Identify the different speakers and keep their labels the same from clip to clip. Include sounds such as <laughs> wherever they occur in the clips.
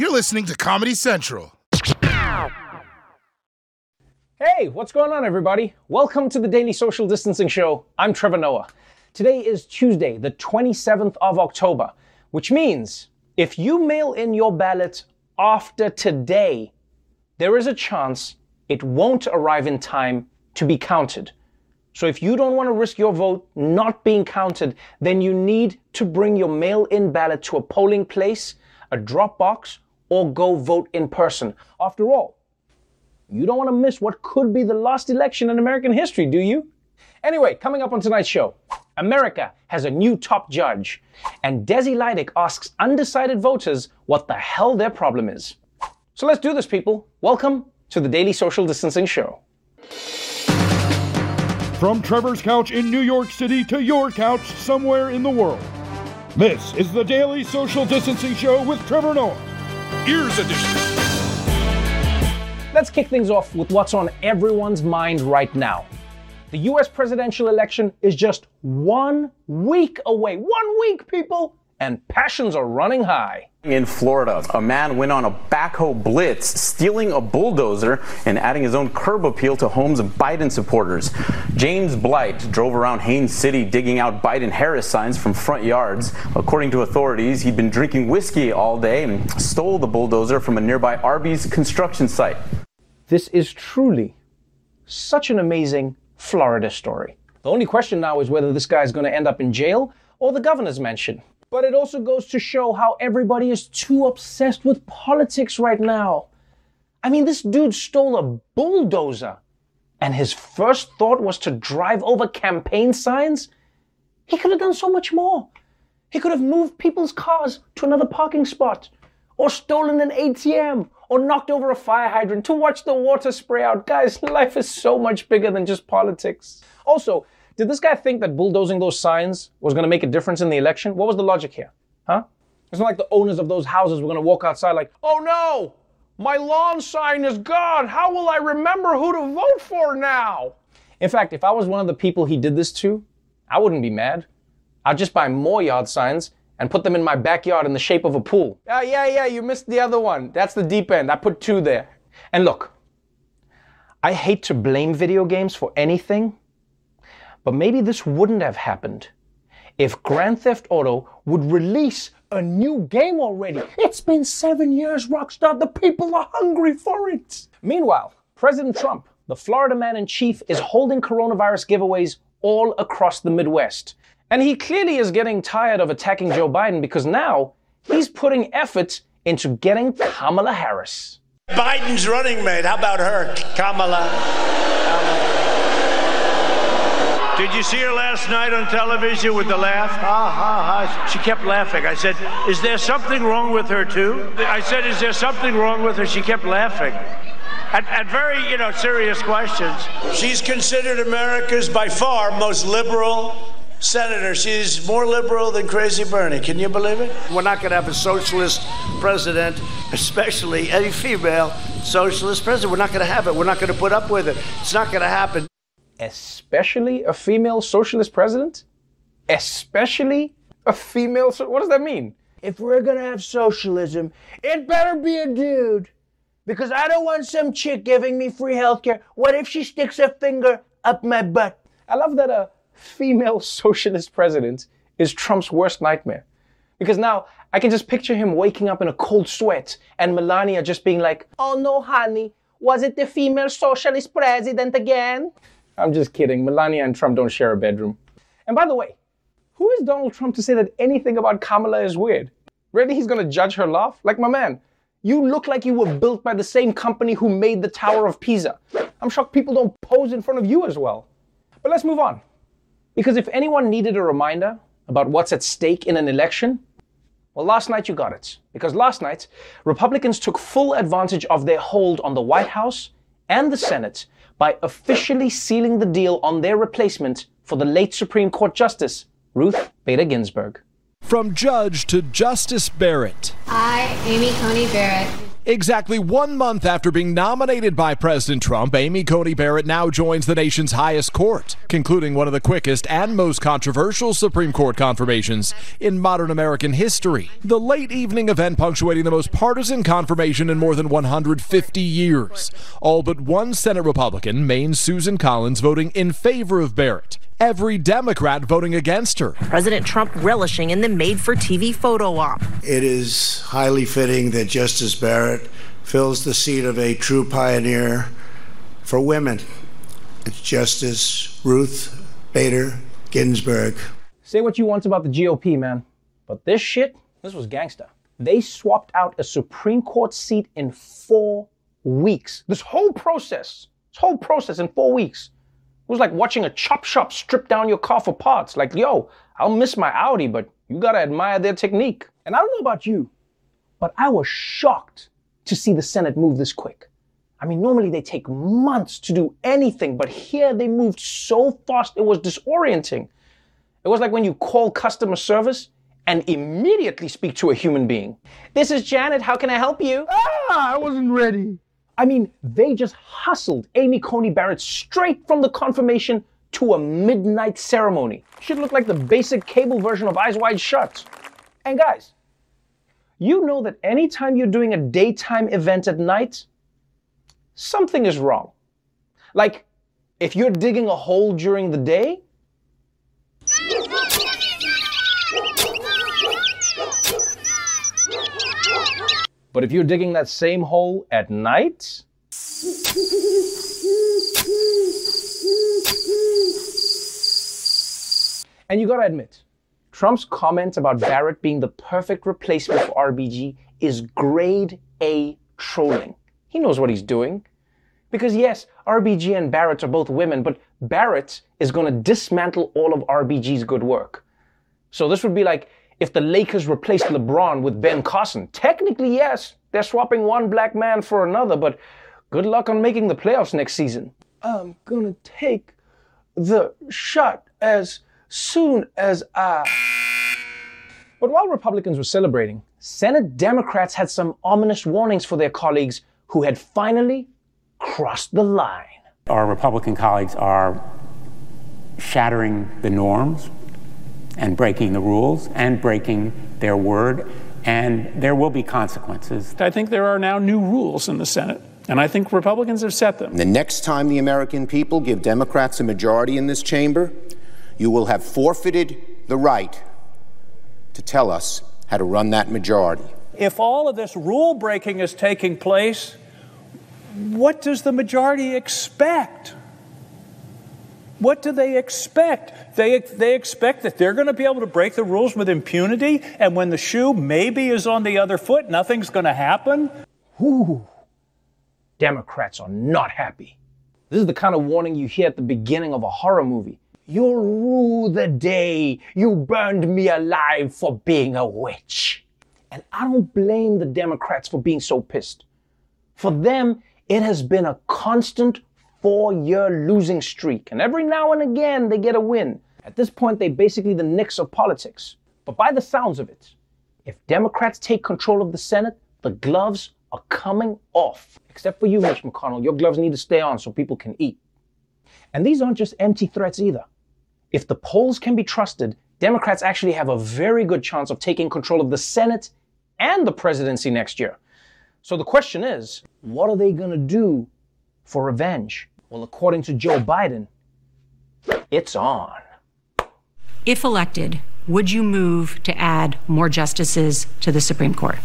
Speaker 1: You're listening to Comedy Central.
Speaker 2: Hey, what's going on, everybody? Welcome to the Daily Social Distancing Show. I'm Trevor Noah. Today is Tuesday, the 27th of October, which means if you mail in your ballot after today, there is a chance it won't arrive in time to be counted. So if you don't want to risk your vote not being counted, then you need to bring your mail in ballot to a polling place, a drop box, or go vote in person. After all, you don't want to miss what could be the last election in American history, do you? Anyway, coming up on tonight's show, America has a new top judge, and Desi Lydic asks undecided voters what the hell their problem is. So let's do this, people. Welcome to the Daily Social Distancing Show.
Speaker 3: From Trevor's couch in New York City to your couch somewhere in the world. This is the Daily Social Distancing Show with Trevor Noah. Ears Edition.
Speaker 2: Let's kick things off with what's on everyone's mind right now. The US presidential election is just one week away. One week, people! And passions are running high.
Speaker 4: In Florida, a man went on a backhoe blitz, stealing a bulldozer and adding his own curb appeal to homes of Biden supporters. James Blight drove around Haines City digging out Biden Harris signs from front yards. According to authorities, he'd been drinking whiskey all day and stole the bulldozer from a nearby Arby's construction site.
Speaker 2: This is truly such an amazing Florida story. The only question now is whether this guy is going to end up in jail or the governor's mansion. But it also goes to show how everybody is too obsessed with politics right now. I mean, this dude stole a bulldozer, and his first thought was to drive over campaign signs? He could have done so much more. He could have moved people's cars to another parking spot, or stolen an ATM, or knocked over a fire hydrant to watch the water spray out. Guys, <laughs> life is so much bigger than just politics. Also, did this guy think that bulldozing those signs was going to make a difference in the election? What was the logic here? Huh? It's not like the owners of those houses were going to walk outside like, oh no, my lawn sign is gone. How will I remember who to vote for now? In fact, if I was one of the people he did this to, I wouldn't be mad. I'd just buy more yard signs and put them in my backyard in the shape of a pool. Yeah, yeah, yeah, you missed the other one. That's the deep end. I put two there. And look, I hate to blame video games for anything, but maybe this wouldn't have happened if Grand Theft Auto would release a new game already. It's been seven years, Rockstar. The people are hungry for it. Meanwhile, President Trump, the Florida man in chief, is holding coronavirus giveaways all across the Midwest. And he clearly is getting tired of attacking Joe Biden because now he's putting effort into getting Kamala Harris.
Speaker 5: Biden's running mate. How about her, Kamala? Did you see her last night on television with the laugh? Ha ha ha. She kept laughing. I said, Is there something wrong with her, too? I said, Is there something wrong with her? She kept laughing. At, at very, you know, serious questions. She's considered America's by far most liberal senator. She's more liberal than Crazy Bernie. Can you believe it? We're not going to have a socialist president, especially any female socialist president. We're not going to have it. We're not going to put up with it. It's not going to happen.
Speaker 2: Especially a female socialist president? Especially a female. So- what does that mean? If we're gonna have socialism, it better be a dude. Because I don't want some chick giving me free healthcare. What if she sticks her finger up my butt? I love that a female <laughs> socialist president is Trump's worst nightmare. Because now I can just picture him waking up in a cold sweat and Melania just being like, Oh no, honey, was it the female socialist president again? I'm just kidding. Melania and Trump don't share a bedroom. And by the way, who is Donald Trump to say that anything about Kamala is weird? Really, he's gonna judge her laugh? Like, my man, you look like you were built by the same company who made the Tower of Pisa. I'm shocked people don't pose in front of you as well. But let's move on. Because if anyone needed a reminder about what's at stake in an election, well, last night you got it. Because last night, Republicans took full advantage of their hold on the White House and the Senate by officially sealing the deal on their replacement for the late Supreme Court Justice, Ruth Bader Ginsburg.
Speaker 6: From judge to Justice Barrett.
Speaker 7: I, Amy Coney Barrett,
Speaker 6: Exactly one month after being nominated by President Trump, Amy Coney Barrett now joins the nation's highest court, concluding one of the quickest and most controversial Supreme Court confirmations in modern American history. The late evening event punctuating the most partisan confirmation in more than 150 years. All but one Senate Republican, Maine's Susan Collins, voting in favor of Barrett every Democrat voting against her.
Speaker 7: President Trump relishing in the made for TV photo op.
Speaker 8: It is highly fitting that Justice Barrett fills the seat of a true pioneer for women. It's Justice Ruth Bader Ginsburg.
Speaker 2: Say what you want about the GOP, man, but this shit, this was gangster. They swapped out a Supreme Court seat in four weeks. This whole process, this whole process in four weeks it was like watching a chop shop strip down your car for parts. Like, yo, I'll miss my Audi, but you gotta admire their technique. And I don't know about you, but I was shocked to see the Senate move this quick. I mean, normally they take months to do anything, but here they moved so fast it was disorienting. It was like when you call customer service and immediately speak to a human being. This is Janet, how can I help you?
Speaker 1: Ah, I wasn't ready.
Speaker 2: I mean, they just hustled Amy Coney Barrett straight from the confirmation to a midnight ceremony. Should look like the basic cable version of Eyes Wide Shut. And guys, you know that anytime you're doing a daytime event at night, something is wrong. Like, if you're digging a hole during the day, But if you're digging that same hole at night, and you gotta admit, Trump's comments about Barrett being the perfect replacement for RBG is grade A trolling. He knows what he's doing. Because yes, RBG and Barrett are both women, but Barrett is gonna dismantle all of RBG's good work. So this would be like if the Lakers replaced LeBron with Ben Carson. Technically, yes, they're swapping one black man for another, but good luck on making the playoffs next season. I'm gonna take the shot as soon as I. But while Republicans were celebrating, Senate Democrats had some ominous warnings for their colleagues who had finally crossed the line.
Speaker 9: Our Republican colleagues are shattering the norms and breaking the rules and breaking their word, and there will be consequences.
Speaker 10: I think there are now new rules in the Senate. And I think Republicans have set them.
Speaker 11: The next time the American people give Democrats a majority in this chamber, you will have forfeited the right to tell us how to run that majority.
Speaker 10: If all of this rule breaking is taking place, what does the majority expect? What do they expect? They, they expect that they're going to be able to break the rules with impunity, and when the shoe maybe is on the other foot, nothing's going to happen?
Speaker 2: Ooh, Democrats are not happy. This is the kind of warning you hear at the beginning of a horror movie. You'll rue the day you burned me alive for being a witch. And I don't blame the Democrats for being so pissed. For them, it has been a constant four year losing streak, and every now and again they get a win. At this point, they're basically the Knicks of politics. But by the sounds of it, if Democrats take control of the Senate, the gloves are coming off. Except for you, Mitch McConnell, your gloves need to stay on so people can eat. And these aren't just empty threats either. If the polls can be trusted, Democrats actually have a very good chance of taking control of the Senate and the presidency next year. So the question is, what are they going to do for revenge? Well, according to Joe Biden, it's on.
Speaker 12: If elected, would you move to add more justices to the Supreme Court?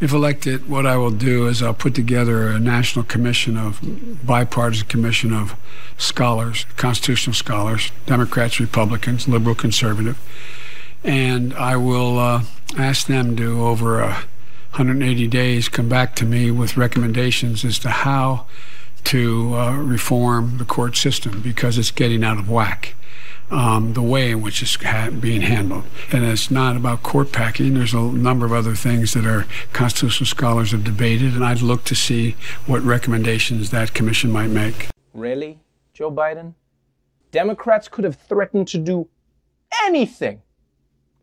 Speaker 13: If elected, what I will do is I'll put together a national commission of bipartisan commission of scholars, constitutional scholars, Democrats, Republicans, liberal, conservative, and I will uh, ask them to over a 180 days come back to me with recommendations as to how to uh, reform the court system because it's getting out of whack. Um, the way in which it's ha- being handled. And it's not about court packing. There's a number of other things that our constitutional scholars have debated, and I'd look to see what recommendations that commission might make.
Speaker 2: Really, Joe Biden? Democrats could have threatened to do anything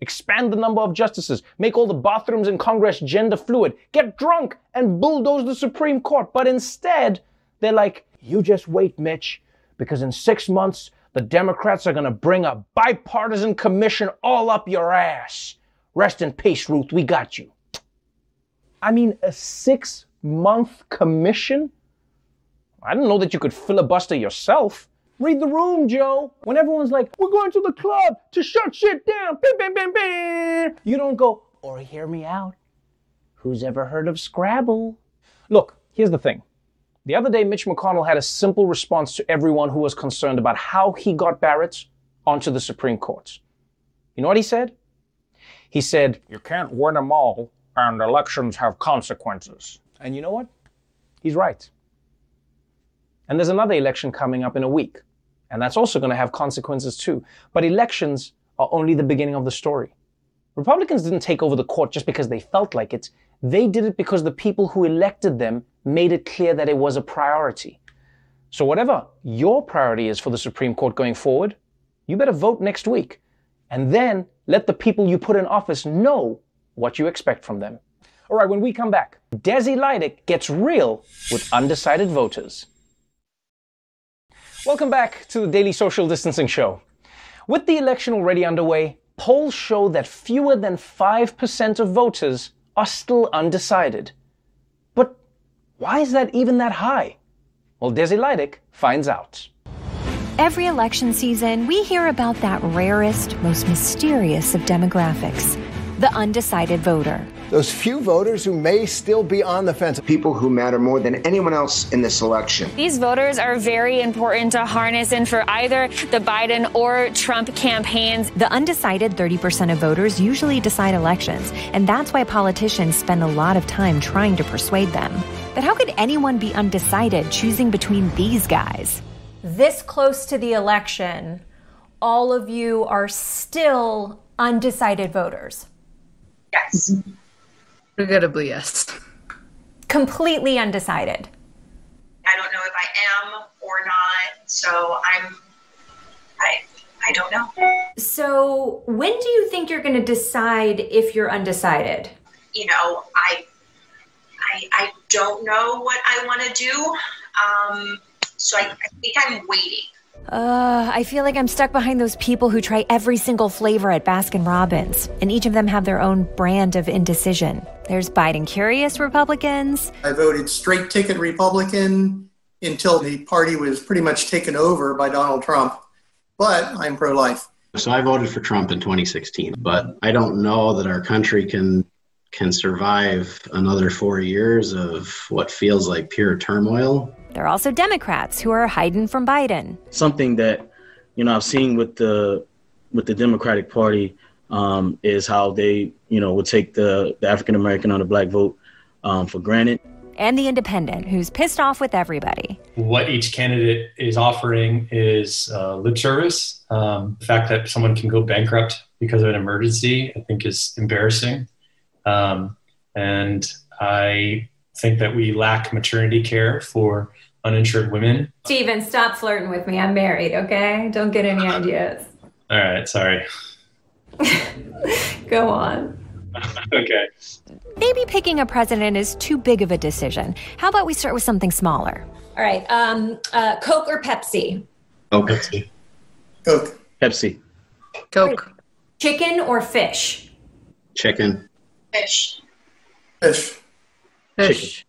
Speaker 2: expand the number of justices, make all the bathrooms in Congress gender fluid, get drunk and bulldoze the Supreme Court. But instead, they're like, you just wait, Mitch, because in six months, the Democrats are going to bring a bipartisan commission all up your ass. Rest in peace, Ruth. We got you. I mean, a six month commission? I didn't know that you could filibuster yourself. Read the room, Joe. When everyone's like, we're going to the club to shut shit down. Bam, bam, bam, bam. You don't go, or hear me out. Who's ever heard of Scrabble? Look, here's the thing. The other day, Mitch McConnell had a simple response to everyone who was concerned about how he got Barrett onto the Supreme Court. You know what he said? He said, You can't win them all, and elections have consequences. And you know what? He's right. And there's another election coming up in a week, and that's also going to have consequences too. But elections are only the beginning of the story. Republicans didn't take over the court just because they felt like it. They did it because the people who elected them made it clear that it was a priority. So, whatever your priority is for the Supreme Court going forward, you better vote next week. And then let the people you put in office know what you expect from them. All right, when we come back, Desi Lydic gets real with undecided voters. Welcome back to the Daily Social Distancing Show. With the election already underway, polls show that fewer than 5% of voters are still undecided. But why is that even that high? Well, Desi Lydic finds out.
Speaker 14: Every election season, we hear about that rarest, most mysterious of demographics the undecided voter.
Speaker 15: Those few voters who may still be on the fence.
Speaker 16: People who matter more than anyone else in this election.
Speaker 17: These voters are very important to harness in for either the Biden or Trump campaigns.
Speaker 14: The undecided 30% of voters usually decide elections, and that's why politicians spend a lot of time trying to persuade them. But how could anyone be undecided choosing between these guys?
Speaker 18: This close to the election, all of you are still undecided voters.
Speaker 19: Yes. Regrettably, yes.
Speaker 18: Completely undecided.
Speaker 19: I don't know if I am or not, so I'm. I I don't know.
Speaker 18: So, when do you think you're going to decide if you're undecided?
Speaker 19: You know, I I I don't know what I want to do. Um, so I, I think I'm waiting.
Speaker 14: Uh, I feel like I'm stuck behind those people who try every single flavor at Baskin Robbins, and each of them have their own brand of indecision. There's Biden curious Republicans.
Speaker 20: I voted straight ticket Republican until the party was pretty much taken over by Donald Trump, but I'm pro life.
Speaker 21: So I voted for Trump in 2016, but I don't know that our country can can survive another 4 years of what feels like pure turmoil
Speaker 14: there are also Democrats who are hiding from Biden.
Speaker 22: Something that, you know, I've seen with the with the Democratic Party um, is how they, you know, would take the, the African American or the black vote um, for granted.
Speaker 14: And the independent, who's pissed off with everybody.
Speaker 23: What each candidate is offering is uh, lip service. Um, the fact that someone can go bankrupt because of an emergency, I think, is embarrassing. Um, and I think that we lack maternity care for uninsured women.
Speaker 18: Steven, stop flirting with me. I'm married, okay? Don't get any ideas.
Speaker 23: All right, sorry. <laughs>
Speaker 18: Go on. <laughs>
Speaker 23: okay.
Speaker 14: Maybe picking a president is too big of a decision. How about we start with something smaller?
Speaker 18: All right. Um, uh, Coke or Pepsi?
Speaker 22: Coke. Pepsi.
Speaker 20: Coke.
Speaker 22: Pepsi.
Speaker 19: Coke.
Speaker 18: Chicken or fish?
Speaker 21: Chicken.
Speaker 19: Fish.
Speaker 20: Fish.
Speaker 19: Fish.
Speaker 22: Chicken.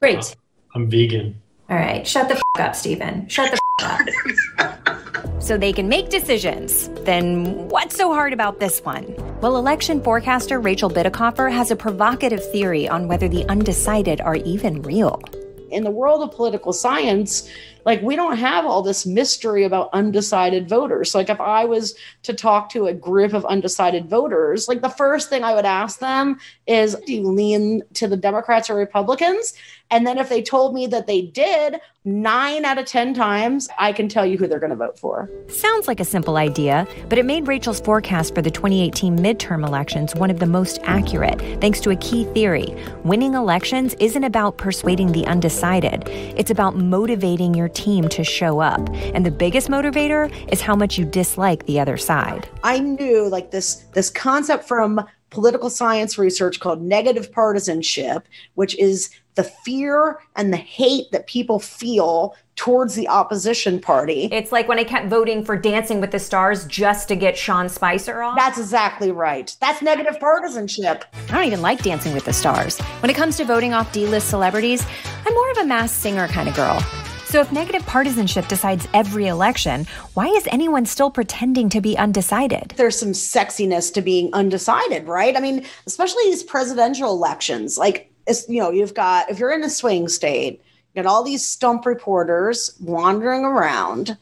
Speaker 18: Great.
Speaker 23: I'm vegan.
Speaker 18: All right, shut the f- up, Stephen. Shut the f-
Speaker 14: up. <laughs> so they can make decisions. Then what's so hard about this one? Well, election forecaster Rachel Bitecofer has a provocative theory on whether the undecided are even real.
Speaker 24: In the world of political science, like we don't have all this mystery about undecided voters. So like if I was to talk to a group of undecided voters, like the first thing I would ask them is do you lean to the Democrats or Republicans? And then if they told me that they did, nine out of 10 times, I can tell you who they're going to vote for.
Speaker 14: Sounds like a simple idea, but it made Rachel's forecast for the 2018 midterm elections one of the most accurate, thanks to a key theory. Winning elections isn't about persuading the undecided, it's about motivating your team to show up. And the biggest motivator is how much you dislike the other side.
Speaker 24: I knew like this this concept from political science research called negative partisanship, which is the fear and the hate that people feel towards the opposition party.
Speaker 18: It's like when I kept voting for Dancing with the Stars just to get Sean Spicer off.
Speaker 24: That's exactly right. That's negative partisanship.
Speaker 14: I don't even like Dancing with the Stars. When it comes to voting off D list celebrities, I'm more of a Masked Singer kind of girl. So if negative partisanship decides every election, why is anyone still pretending to be undecided?
Speaker 24: There's some sexiness to being undecided, right? I mean, especially these presidential elections. Like, you know, you've got, if you're in a swing state, you got all these stump reporters wandering around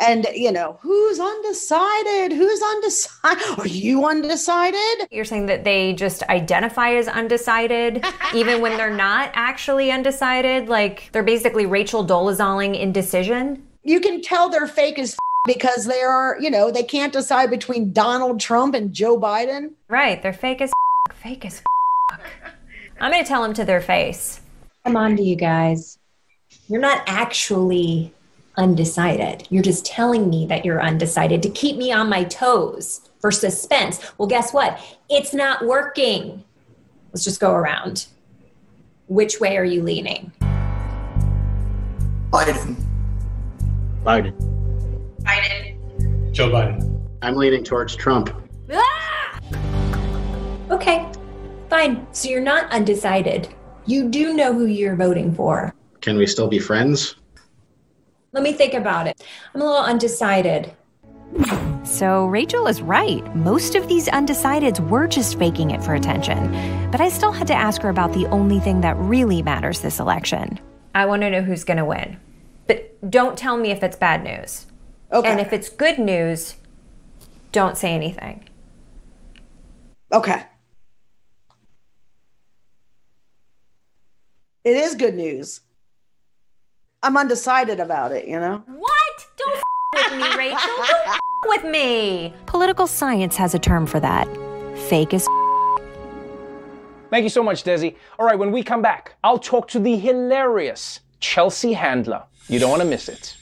Speaker 24: and you know who's undecided? Who's undecided? <laughs> Are you undecided?
Speaker 18: You're saying that they just identify as undecided <laughs> even when they're not actually undecided? Like they're basically rachel dolezaling indecision
Speaker 24: you can tell they're fake as because they are you know they can't decide between donald trump and joe biden.
Speaker 18: Right they're fake as fake as i'm gonna tell them to their face.
Speaker 25: Come on to you guys. You're not actually undecided. You're just telling me that you're undecided to keep me on my toes for suspense. Well, guess what? It's not working. Let's just go around. Which way are you leaning?
Speaker 20: Biden.
Speaker 22: Biden.
Speaker 19: Biden.
Speaker 23: Joe Biden.
Speaker 21: I'm leaning towards Trump.
Speaker 25: Ah! Okay, fine. So you're not undecided. You do know who you're voting for.
Speaker 21: Can we still be friends?
Speaker 25: Let me think about it. I'm a little undecided.
Speaker 14: So Rachel is right. Most of these undecideds were just faking it for attention. But I still had to ask her about the only thing that really matters this election.
Speaker 18: I want to know who's going to win. But don't tell me if it's bad news.
Speaker 24: Okay.
Speaker 18: And if it's good news, don't say anything.
Speaker 24: Okay. It is good news. I'm undecided about it, you know?
Speaker 18: What? Don't f- with me, Rachel. Don't f- with me.
Speaker 14: Political science has a term for that. Fake as
Speaker 2: Thank you so much, Desi. All right, when we come back, I'll talk to the hilarious Chelsea Handler. You don't want to miss it.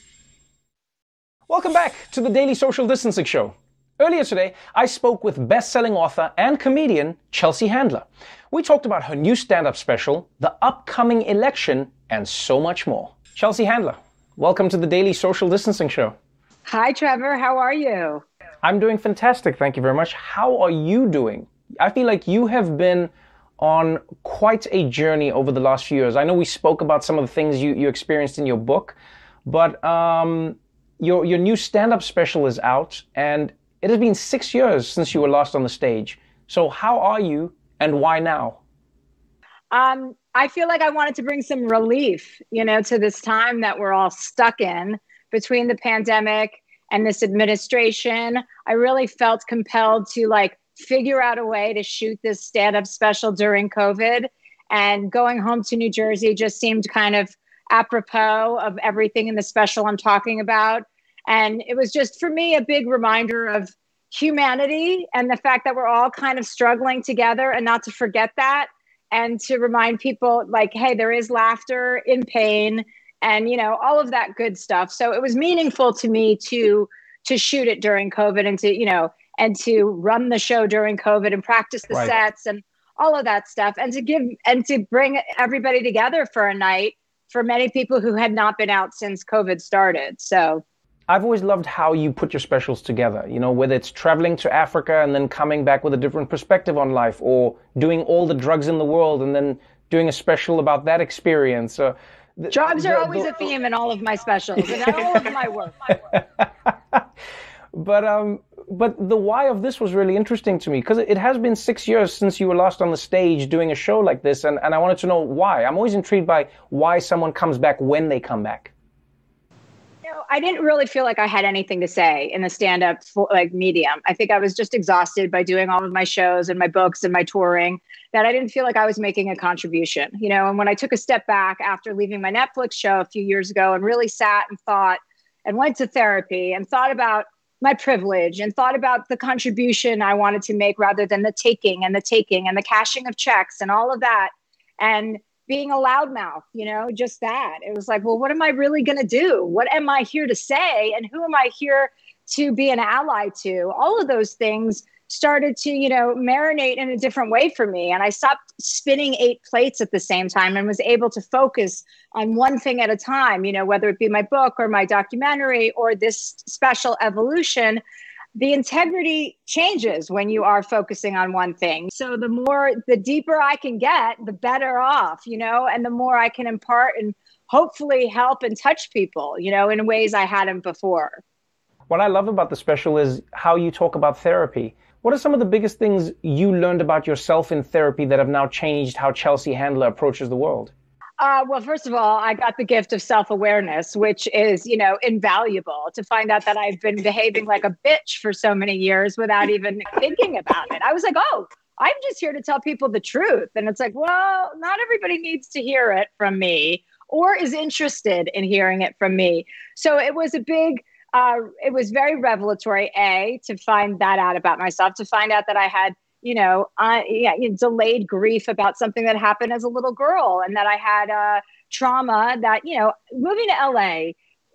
Speaker 2: Welcome back to the Daily Social Distancing Show. Earlier today, I spoke with best-selling author and comedian Chelsea Handler. We talked about her new stand-up special, the upcoming election, and so much more. Chelsea Handler, welcome to the Daily Social Distancing Show.
Speaker 26: Hi, Trevor. How are you?
Speaker 2: I'm doing fantastic. Thank you very much. How are you doing? I feel like you have been on quite a journey over the last few years. I know we spoke about some of the things you, you experienced in your book, but um, your, your new stand up special is out, and it has been six years since you were last on the stage. So, how are you, and why now?
Speaker 26: Um, I feel like I wanted to bring some relief, you know, to this time that we're all stuck in between the pandemic and this administration. I really felt compelled to like figure out a way to shoot this stand up special during COVID. And going home to New Jersey just seemed kind of apropos of everything in the special I'm talking about. And it was just for me a big reminder of humanity and the fact that we're all kind of struggling together and not to forget that and to remind people like hey there is laughter in pain and you know all of that good stuff so it was meaningful to me to to shoot it during covid and to you know and to run the show during covid and practice the
Speaker 2: Right.
Speaker 26: sets and all of that stuff and to give and to bring everybody together for a night for many people who had not been out since covid started so
Speaker 2: I've always loved how you put your specials together. You know, whether it's traveling to Africa and then coming back with a different perspective on life, or doing all the drugs in the world and then doing a special about that experience. Uh, the-
Speaker 26: drugs are
Speaker 2: the-
Speaker 26: always
Speaker 2: the-
Speaker 26: a theme in all of my specials and all of my work <laughs>
Speaker 2: But um, but the why of this was really interesting to me because it has been six years since you were last on the stage doing a show like this, and, and I wanted to know why. I'm always intrigued by why someone comes back when they come back.
Speaker 26: I didn't really feel like I had anything to say in the stand-up like medium. I think I was just exhausted by doing all of my shows and my books and my touring that I didn't feel like I was making a contribution. You know, and when I took a step back after leaving my Netflix show a few years ago and really sat and thought and went to therapy and thought about my privilege and thought about the contribution I wanted to make rather than the taking and the taking and the cashing of checks and all of that and being a loudmouth, you know, just that. It was like, well, what am I really going to do? What am I here to say? And who am I here to be an ally to? All of those things started to, you know, marinate in a different way for me. And I stopped spinning eight plates at the same time and was able to focus on one thing at a time, you know, whether it be my book or my documentary or this special evolution the integrity changes when you are focusing on one thing. So the more, the deeper I can get, the better off, you know, and the more I can impart and hopefully help and touch people, you know, in ways I hadn't before.
Speaker 2: What I love about the special is how you talk about therapy. What are some of the biggest things you learned about yourself in therapy that have now changed how Chelsea Handler approaches the world?
Speaker 26: Uh, well, first of all, I got the gift of self awareness, which is, you know, invaluable to find out that I've been behaving like a bitch for so many years without even thinking about it. I was like, oh, I'm just here to tell people the truth. And it's like, well, not everybody needs to hear it from me or is interested in hearing it from me. So it was a big, uh, it was very revelatory, A, to find that out about myself, to find out that I had you know, uh, yeah, you know, delayed grief about something that happened as a little girl, and that I had uh, trauma. That you know, moving to LA,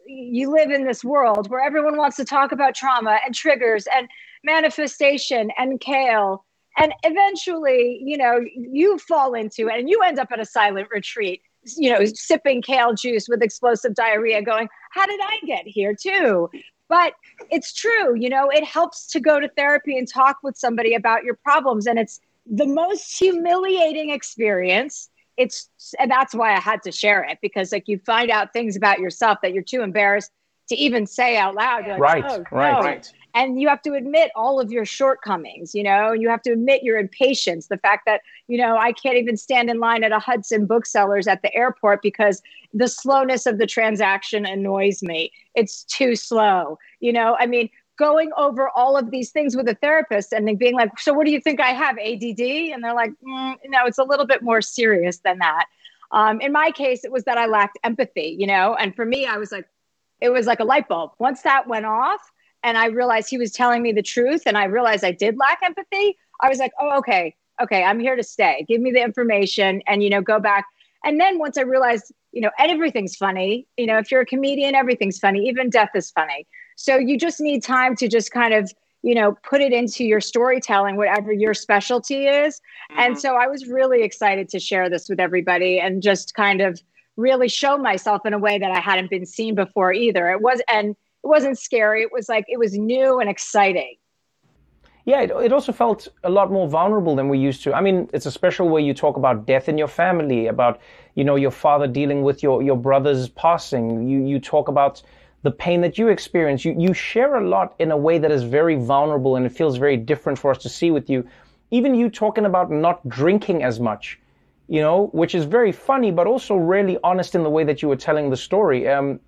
Speaker 26: you live in this world where everyone wants to talk about trauma and triggers and manifestation and kale, and eventually, you know, you fall into it, and you end up at a silent retreat. You know, sipping kale juice with explosive diarrhea, going, "How did I get here too?" But it's true you know it helps to go to therapy and talk with somebody about your problems and it's the most humiliating experience. It's and that's why i had to share it because like you find out things about yourself that you're too embarrassed to even say out loud. Like,
Speaker 2: right oh, right. No. right
Speaker 26: and you have to admit all of your shortcomings you know and you have to admit your impatience the fact that you know i can't even stand in line at a hudson booksellers at the airport because the slowness of the transaction annoys me. It's too slow you know i mean going over all of these things with a therapist and then being like so what do you think i have add and they're like mm, no it's a little bit more serious than that. Um, in my case it was that i lacked empathy you know and for me i was like it was like a light bulb. Once that went off and I realized he was telling me the truth and I realized I did lack empathy, I was like, oh, okay, okay, I'm here to stay. Give me the information and, you know, go back. And then once I realized, you know, everything's funny, you know, if you're a comedian, everything's funny, even death is funny. So you just need time to just kind of, you know, put it into your storytelling, whatever your specialty is. Mm-hmm. And so I was really excited to share this with everybody and just kind of really show myself in a way that I hadn't been seen before either. It was, and, it wasn't scary. It was like it was new and exciting.
Speaker 2: Yeah, it, it also felt a lot more vulnerable than we used to. I mean, it's a special way you talk about death in your family, about you know your father dealing with your your brother's passing. You you talk about the pain that you experience. You you share a lot in a way that is very vulnerable, and it feels very different for us to see with you. Even you talking about not drinking as much, you know, which is very funny, but also really honest in the way that you were telling the story. Um,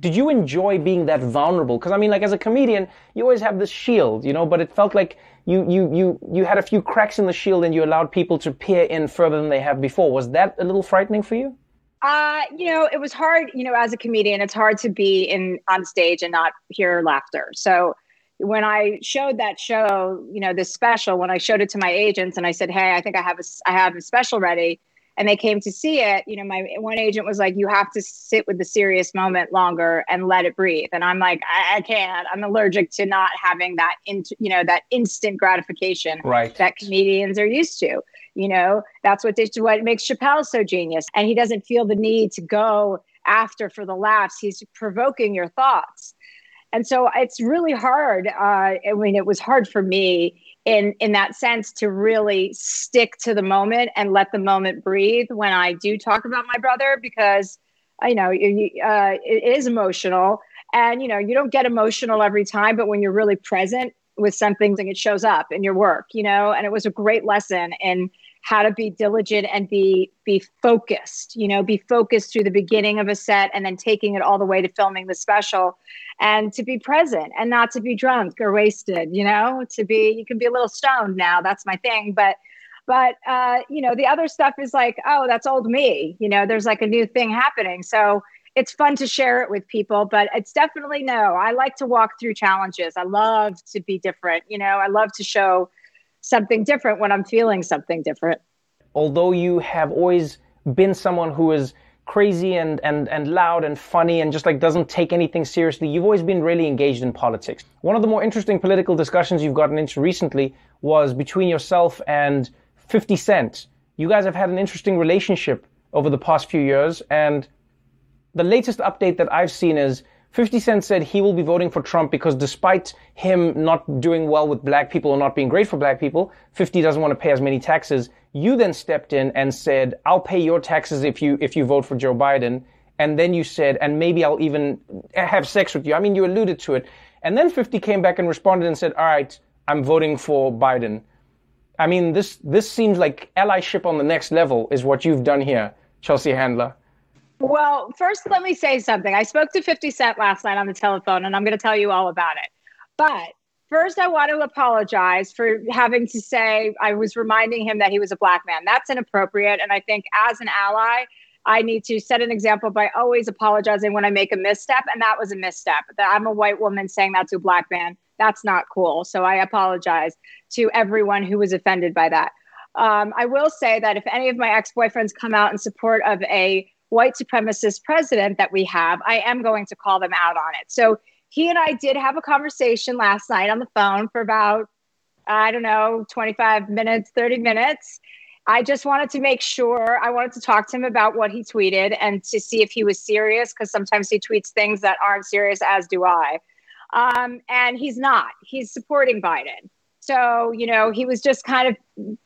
Speaker 2: did you enjoy being that vulnerable? Because I mean, like as a comedian, you always have this shield, you know, but it felt like you you you you had a few cracks in the shield and you allowed people to peer in further than they have before. Was that a little frightening for you?
Speaker 26: Uh, you know, it was hard, you know, as a comedian, it's hard to be in on stage and not hear laughter. So when I showed that show, you know, this special, when I showed it to my agents and I said, Hey, I think I have a I have a special ready and they came to see it, you know, my one agent was like, you have to sit with the serious moment longer and let it breathe. And I'm like, I, I can't. I'm allergic to not having that, in, you know, that instant gratification
Speaker 2: right.
Speaker 26: that comedians are used to. You know, that's what they, what makes Chappelle so genius. And he doesn't feel the need to go after for the laughs. He's provoking your thoughts. And so it's really hard. Uh, I mean, it was hard for me in in that sense to really stick to the moment and let the moment breathe when I do talk about my brother because you know uh, it is emotional. And you know you don't get emotional every time but when you're really present with something it shows up in your work you know and it was a great lesson in how to be diligent and be be focused you know be focused through the beginning of a set and then taking it all the way to filming the special and to be present and not to be drunk or wasted you know to be you can be a little stoned now that's my thing but but uh, you know the other stuff is like oh that's old me you know there's like a new thing happening. So it's fun to share it with people but it's definitely no i like to walk through challenges i love to be different you know i love to show something different when i'm feeling something different
Speaker 2: although you have always been someone who is crazy and, and, and loud and funny and just like doesn't take anything seriously. You've always been really engaged in politics. One of the more interesting political discussions you've gotten into recently was between yourself and 50 Cent. You guys have had an interesting relationship over the past few years, and the latest update that I've seen is 50 Cent said he will be voting for Trump because despite him not doing well with black people or not being great for black people, 50 doesn't want to pay as many taxes. You then stepped in and said, I'll pay your taxes if you, if you vote for Joe Biden. And then you said, and maybe I'll even have sex with you. I mean, you alluded to it. And then 50 came back and responded and said, all right, I'm voting for Biden. I mean, this, this seems like allyship on the next level is what you've done here, Chelsea Handler.
Speaker 26: Well, first, let me say something. I spoke to 50 Cent last night on the telephone, and I'm going to tell you all about it. But first, I want to apologize for having to say I was reminding him that he was a black man. That's inappropriate. And I think as an ally, I need to set an example by always apologizing when I make a misstep. And that was a misstep. That I'm a white woman saying that to a black man. That's not cool. So I apologize to everyone who was offended by that. Um, I will say that if any of my ex boyfriends come out in support of a white supremacist president that we have, I am going to call them out on it. So he and I did have a conversation last night on the phone for about, I don't know, 25 minutes, 30 minutes. I just wanted to make sure, I wanted to talk to him about what he tweeted and to see if he was serious, because sometimes he tweets things that aren't serious, as do I. Um, and he's not, he's supporting Biden. So, you know, he was just kind of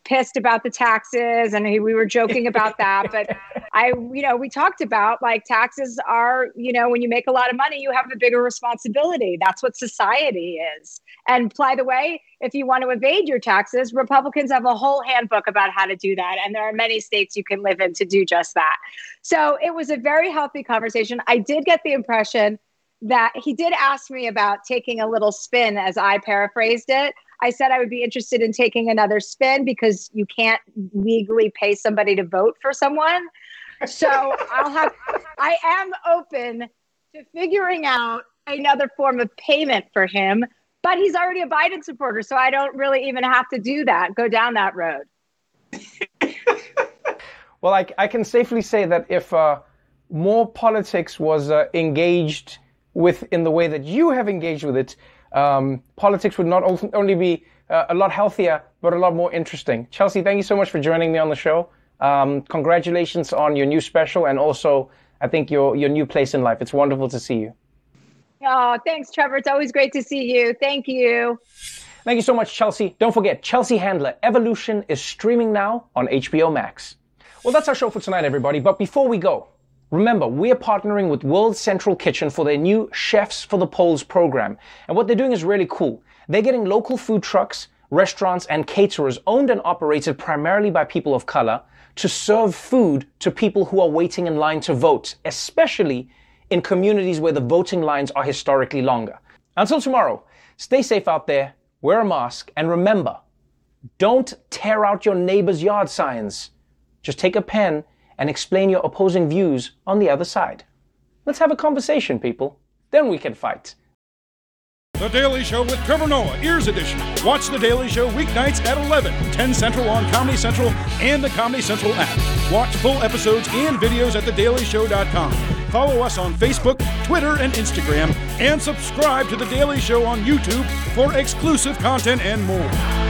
Speaker 26: pissed about the taxes and he, we were joking about that. But <laughs> I, you know, we talked about like taxes are, you know, when you make a lot of money, you have a bigger responsibility. That's what society is. And by the way, if you want to evade your taxes, Republicans have a whole handbook about how to do that. And there are many states you can live in to do just that. So it was a very healthy conversation. I did get the impression that he did ask me about taking a little spin as I paraphrased it. I said I would be interested in taking another spin because you can't legally pay somebody to vote for someone. So I'll have, I am open to figuring out another form of payment for him, but he's already a Biden supporter. So I don't really even have to do that, go down that road. <laughs>
Speaker 2: well, I, I, can safely say that if uh, more politics was uh, engaged with in the way that you have engaged with it, um, politics would not only be uh, a lot healthier, but a lot more interesting. Chelsea, thank you so much for joining me on the show. Um, congratulations on your new special and also, I think, your, your new place in life. It's wonderful to see you.
Speaker 26: Oh, thanks, Trevor. It's always great to see you. Thank you.
Speaker 2: Thank you so much, Chelsea. Don't forget, Chelsea Handler Evolution is streaming now on HBO Max. Well, that's our show for tonight, everybody. But before we go, Remember, we're partnering with World Central Kitchen for their new Chefs for the Polls program. And what they're doing is really cool. They're getting local food trucks, restaurants, and caterers owned and operated primarily by people of color to serve food to people who are waiting in line to vote, especially in communities where the voting lines are historically longer. Until tomorrow, stay safe out there, wear a mask, and remember, don't tear out your neighbor's yard signs. Just take a pen and explain your opposing views on the other side. Let's have a conversation, people. Then we can fight.
Speaker 27: The Daily Show with Trevor Noah, Ears Edition. Watch The Daily Show weeknights at 11, 10 Central on Comedy Central and the Comedy Central app. Watch full episodes and videos at thedailyshow.com. Follow us on Facebook, Twitter, and Instagram, and subscribe to The Daily Show on YouTube for exclusive content and more.